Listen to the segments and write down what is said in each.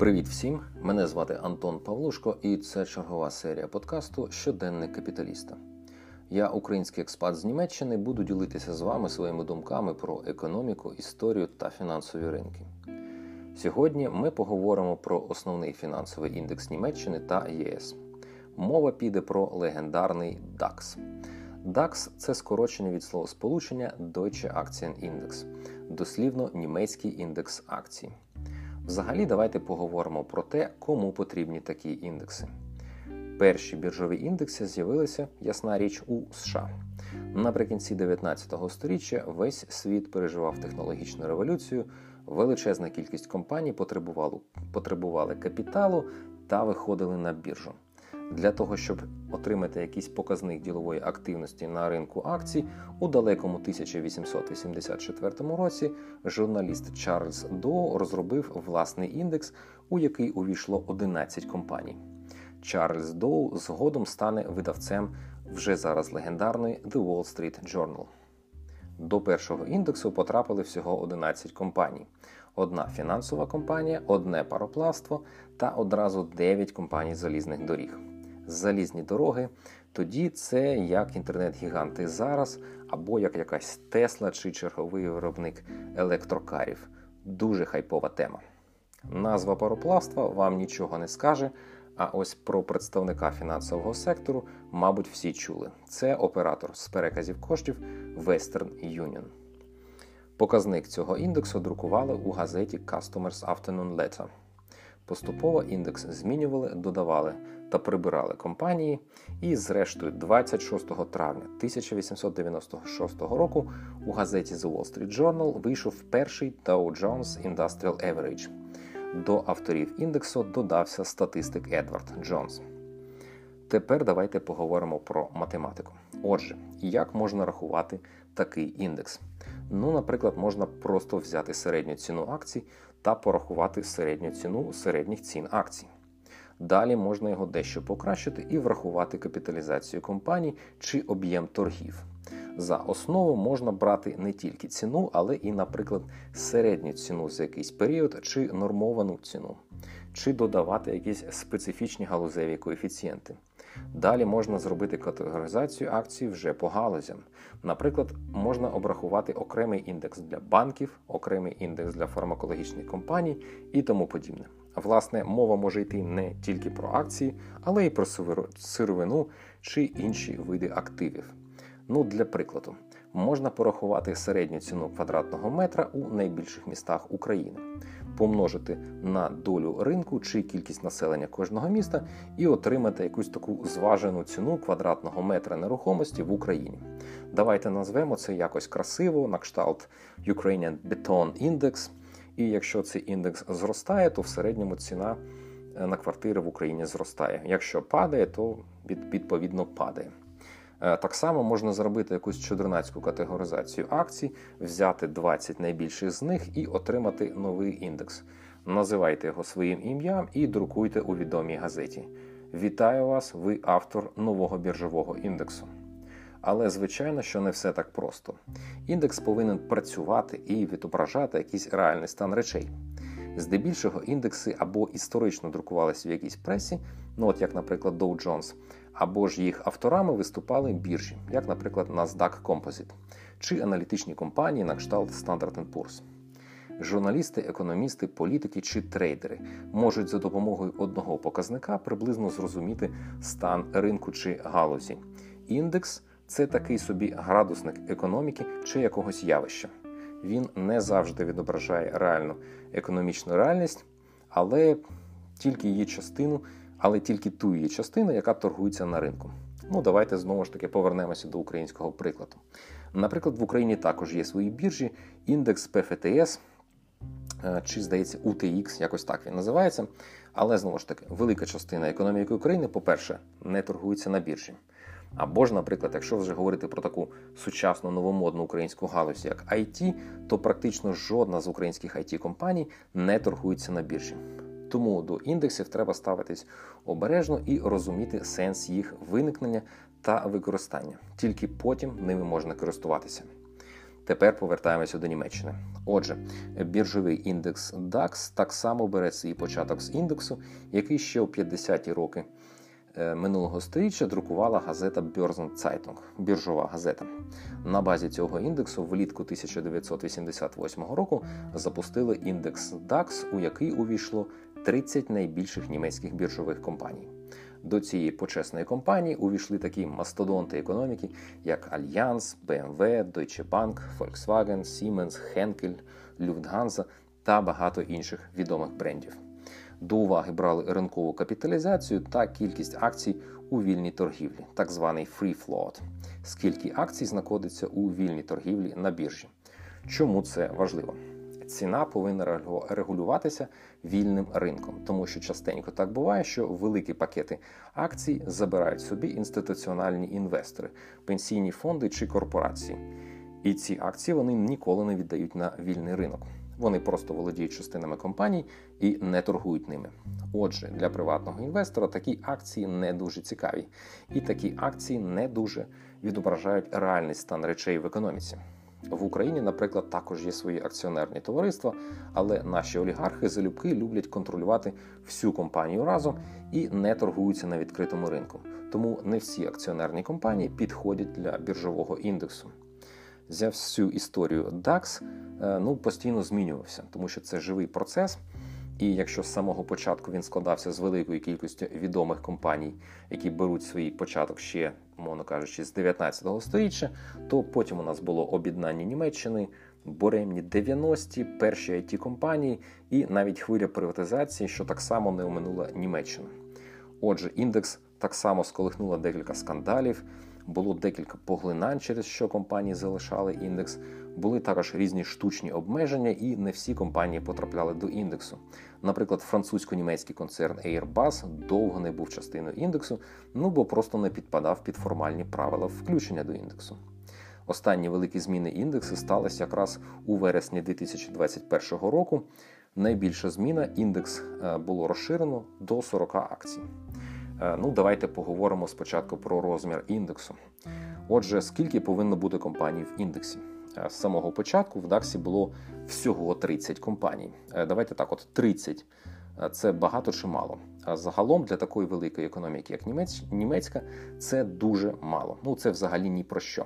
Привіт всім! Мене звати Антон Павлушко, і це чергова серія подкасту Щоденник капіталіста. Я, український експат з Німеччини, буду ділитися з вами своїми думками про економіку, історію та фінансові ринки. Сьогодні ми поговоримо про основний фінансовий індекс Німеччини та ЄС. Мова піде про легендарний DAX. DAX – це скорочення від слова сполучення Deutsche Aktienindex, дослівно німецький індекс акцій. Взагалі, давайте поговоримо про те, кому потрібні такі індекси. Перші біржові індекси з'явилися, ясна річ, у США. Наприкінці 19 століття весь світ переживав технологічну революцію, величезна кількість компаній потребували, капіталу та виходили на біржу. Для того, щоб отримати якийсь показник ділової активності на ринку акцій, у далекому 1884 році журналіст Чарльз Доу розробив власний індекс, у який увійшло 11 компаній. Чарльз Доу згодом стане видавцем вже зараз легендарної The Wall Street Journal. До першого індексу потрапили всього 11 компаній: одна фінансова компанія, одне пароплавство та одразу 9 компаній залізних доріг залізні дороги, тоді це як інтернет-гіганти зараз, або як якась Тесла чи черговий виробник електрокарів. Дуже хайпова тема. Назва пароплавства вам нічого не скаже. А ось про представника фінансового сектору, мабуть, всі чули. Це оператор з переказів коштів Western Union. Показник цього індексу друкували у газеті Customers Afternoon Letter. Поступово індекс змінювали, додавали та прибирали компанії, і, зрештою, 26 травня 1896 року у газеті The Wall Street Journal вийшов перший Dow Jones Industrial Average. До авторів індексу додався статистик Едвард Джонс. Тепер давайте поговоримо про математику. Отже, як можна рахувати такий індекс? Ну, наприклад, можна просто взяти середню ціну акцій та порахувати середню ціну середніх цін акцій. Далі можна його дещо покращити і врахувати капіталізацію компаній чи об'єм торгів. За основу можна брати не тільки ціну, але і, наприклад, середню ціну за якийсь період чи нормовану ціну, чи додавати якісь специфічні галузеві коефіцієнти. Далі можна зробити категоризацію акцій вже по галузям. Наприклад, можна обрахувати окремий індекс для банків, окремий індекс для фармакологічних компаній і тому подібне. Власне, мова може йти не тільки про акції, але й про сировину чи інші види активів. Ну, для прикладу, можна порахувати середню ціну квадратного метра у найбільших містах України, помножити на долю ринку чи кількість населення кожного міста і отримати якусь таку зважену ціну квадратного метра нерухомості в Україні. Давайте назвемо це якось красиво, на кшталт Ukrainian Beton Index. І якщо цей індекс зростає, то в середньому ціна е, на квартири в Україні зростає. Якщо падає, то відповідно падає. Е, так само можна зробити якусь чудернацьку категоризацію акцій, взяти 20 найбільших з них і отримати новий індекс. Називайте його своїм ім'ям і друкуйте у відомій газеті. Вітаю вас, ви автор нового біржового індексу. Але звичайно, що не все так просто. Індекс повинен працювати і відображати якийсь реальний стан речей. Здебільшого індекси або історично друкувалися в якійсь пресі, ну от як, наприклад, Dow Jones, або ж їх авторами виступали біржі, як, наприклад, NASDAQ Composite, чи аналітичні компанії на кшталт Standard Poor's. Журналісти, економісти, політики чи трейдери можуть за допомогою одного показника приблизно зрозуміти стан ринку чи галузі. Індекс це такий собі градусник економіки чи якогось явища. Він не завжди відображає реальну економічну реальність, але тільки її частину, але тільки ту її частину, яка торгується на ринку. Ну, давайте знову ж таки повернемося до українського прикладу. Наприклад, в Україні також є свої біржі, індекс ПФТС, е, чи, здається, UTX, якось так він називається. Але знову ж таки, велика частина економіки України, по-перше, не торгується на біржі. Або ж, наприклад, якщо вже говорити про таку сучасну новомодну українську галузь, як IT, то практично жодна з українських it компаній не торгується на біржі. Тому до індексів треба ставитись обережно і розуміти сенс їх виникнення та використання. Тільки потім ними можна користуватися. Тепер повертаємося до Німеччини. Отже, біржовий індекс DAX так само бере свій початок з індексу, який ще у 50-ті роки минулого століття друкувала газета Börsen біржова газета. На базі цього індексу влітку 1988 року запустили індекс DAX, у який увійшло 30 найбільших німецьких біржових компаній. До цієї почесної компанії увійшли такі мастодонти економіки, як Allianz, BMW, Deutsche Bank, Volkswagen, Siemens, Henkel, Lufthansa та багато інших відомих брендів. До уваги брали ринкову капіталізацію та кількість акцій у вільній торгівлі, так званий free float. Скільки акцій знаходиться у вільній торгівлі на біржі? Чому це важливо? Ціна повинна регулюватися вільним ринком, тому що частенько так буває, що великі пакети акцій забирають собі інституціональні інвестори, пенсійні фонди чи корпорації. І ці акції вони ніколи не віддають на вільний ринок. Вони просто володіють частинами компаній і не торгують ними. Отже, для приватного інвестора такі акції не дуже цікаві, і такі акції не дуже відображають реальний стан речей в економіці. В Україні, наприклад, також є свої акціонерні товариства, але наші олігархи залюбки люблять контролювати всю компанію разом і не торгуються на відкритому ринку. Тому не всі акціонерні компанії підходять для біржового індексу за всю історію DAX е, ну, постійно змінювався, тому що це живий процес. І якщо з самого початку він складався з великої кількості відомих компаній, які беруть свій початок ще, мовно кажучи, з 19 століття, то потім у нас було об'єднання Німеччини, буремні 90-ті, перші it компанії і навіть хвиля приватизації, що так само не оминула Німеччина. Отже, індекс так само сколихнула декілька скандалів. Було декілька поглинань, через що компанії залишали індекс. Були також різні штучні обмеження, і не всі компанії потрапляли до індексу. Наприклад, французько-німецький концерн Airbus довго не був частиною індексу, ну бо просто не підпадав під формальні правила включення до індексу. Останні великі зміни індексу сталися якраз у вересні 2021 року. Найбільша зміна індекс е, було розширено до 40 акцій. Е, ну, давайте поговоримо спочатку про розмір індексу. Отже, скільки повинно бути компаній в індексі? Е, з самого початку в DAX було всього 30 компаній. Е, давайте так, от 30 це багато чи мало. А загалом для такої великої економіки, як німецька, це дуже мало. Ну це взагалі ні про що.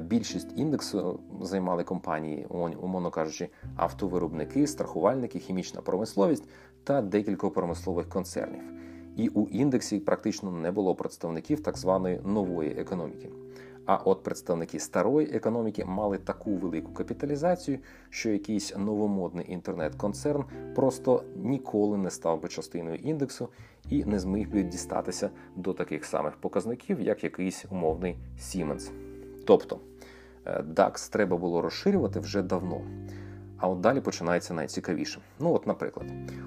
Більшість індексу займали компанії, умовно кажучи, автовиробники, страхувальники, хімічна промисловість та декілька промислових концернів і у індексі практично не було представників так званої нової економіки. А от представники старої економіки мали таку велику капіталізацію, що якийсь новомодний інтернет-концерн просто ніколи не став би частиною індексу і не зміг би дістатися до таких самих показників, як якийсь умовний Siemens. Тобто е, DAX треба було розширювати вже давно. А от далі починається найцікавіше. Ну, от, наприклад,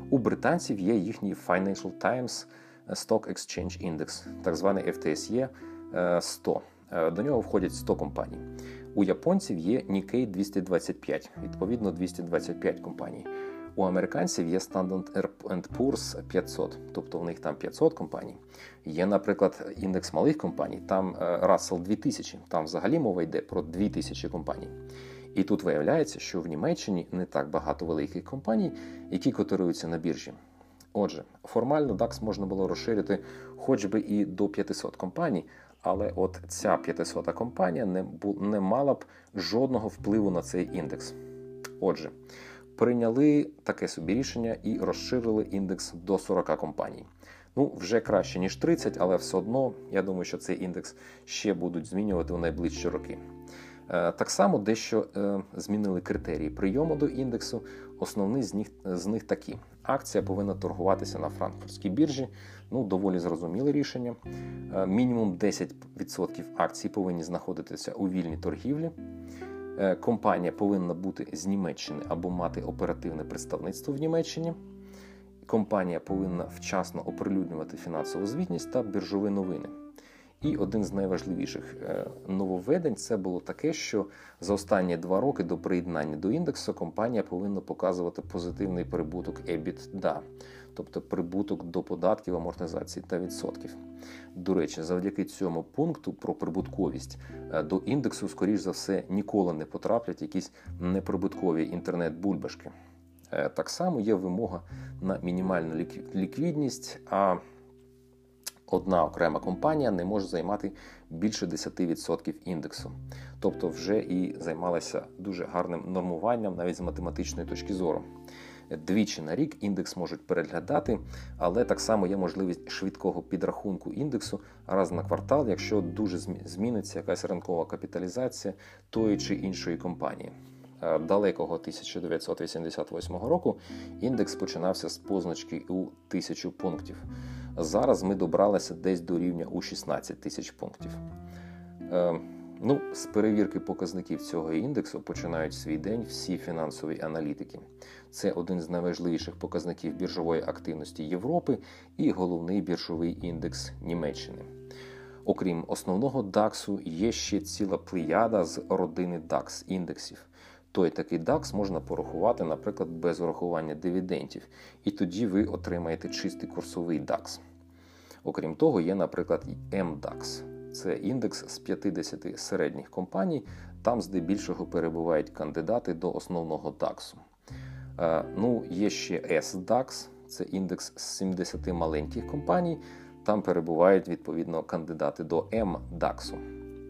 у британців є їхній Financial Times Stock Exchange Index, так званий FTSE 100. Е, е, до нього входять 100 компаній. У японців є Nikkei 225, відповідно 225 компаній. У американців є Standard Poor's 500, тобто у них там 500 компаній. Є, наприклад, індекс малих компаній, там е, Russell 2000, там взагалі мова йде про 2000 компаній. І тут виявляється, що в Німеччині не так багато великих компаній, які котируються на біржі. Отже, формально DAX можна було розширити хоч би і до 500 компаній, але от ця 500 компанія не, не мала б жодного впливу на цей індекс. Отже, прийняли таке собі рішення і розширили індекс до 40 компаній. Ну, вже краще, ніж 30, але все одно, я думаю, що цей індекс ще будуть змінювати у найближчі роки. Е, так само дещо е, змінили критерії прийому до індексу. Основний з них з них такі: акція повинна торгуватися на франкфуртській біржі. Ну, доволі зрозуміле рішення. Е, мінімум 10% акцій повинні знаходитися у вільній торгівлі. Компанія повинна бути з Німеччини або мати оперативне представництво в Німеччині. Компанія повинна вчасно оприлюднювати фінансову звітність та біржові новини І один з найважливіших е, нововведень це було таке, що за останні два роки до приєднання до індексу компанія повинна показувати позитивний прибуток EBITDA, тобто прибуток до податків, амортизації та відсотків. До речі, завдяки цьому пункту про прибутковість е, до індексу, скоріш за все, ніколи не потраплять якісь неприбуткові інтернет-бульбашки. Е, так само є вимога на мінімальну ліквідність, а одна окрема компанія не може займати більше 10% індексу. Тобто вже і займалася дуже гарним нормуванням навіть з математичної точки зору. Двічі на рік індекс можуть переглядати, але так само є можливість швидкого підрахунку індексу раз на квартал, якщо дуже зміниться якась ринкова капіталізація тої чи іншої компанії. Е, далекого 1988 року індекс починався з позначки у тисячу пунктів. Зараз ми добралися десь до рівня у 16 тисяч пунктів. Е, ну, З перевірки показників цього індексу починають свій день всі фінансові аналітики. Це один з найважливіших показників біржової активності Європи і головний біржовий індекс Німеччини. Окрім основного DAX, є ще ціла плеяда з родини DAX індексів той такий DAX можна порахувати, наприклад, без урахування дивідендів, і тоді ви отримаєте чистий курсовий DAX. Окрім того, є, наприклад, MDAX. Це індекс з 50 середніх компаній, там здебільшого перебувають кандидати до основного DAX. Е, ну, Є ще SDAX, це індекс з 70 маленьких компаній, там перебувають відповідно кандидати до MDAX.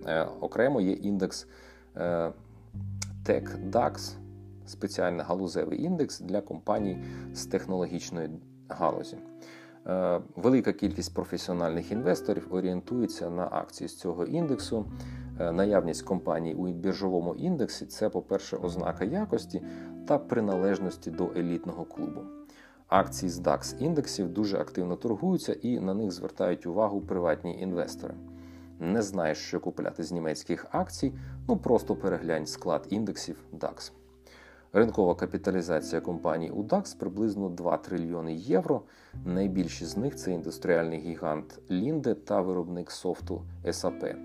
Е, окремо є індекс е, TechDAX – спеціальний галузевий індекс для компаній з технологічної галузі. Е, велика кількість професіональних інвесторів орієнтується на акції з цього індексу. Е, наявність компаній у біржовому індексі це, по-перше, ознака якості та приналежності до елітного клубу. Акції з DAX індексів дуже активно торгуються і на них звертають увагу приватні інвестори не знаєш, що купляти з німецьких акцій, ну просто переглянь склад індексів DAX. Ринкова капіталізація компаній у DAX приблизно 2 трильйони євро. Найбільші з них це індустріальний гігант Лінде та виробник софту SAP.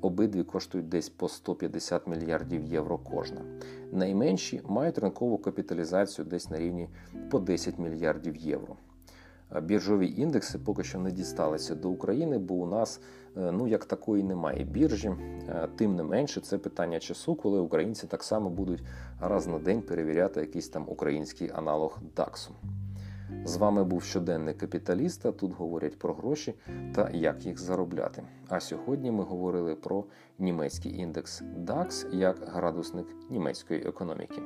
Обидві коштують десь по 150 мільярдів євро кожна. Найменші мають ринкову капіталізацію десь на рівні по 10 мільярдів євро. Біржові індекси поки що не дісталися до України, бо у нас е, ну як такої немає біржі. Е, тим не менше, це питання часу, коли українці так само будуть раз на день перевіряти якийсь там український аналог ДАКСу. З вами був щоденний капіталіста. Тут говорять про гроші та як їх заробляти. А сьогодні ми говорили про німецький індекс DAX як градусник німецької економіки.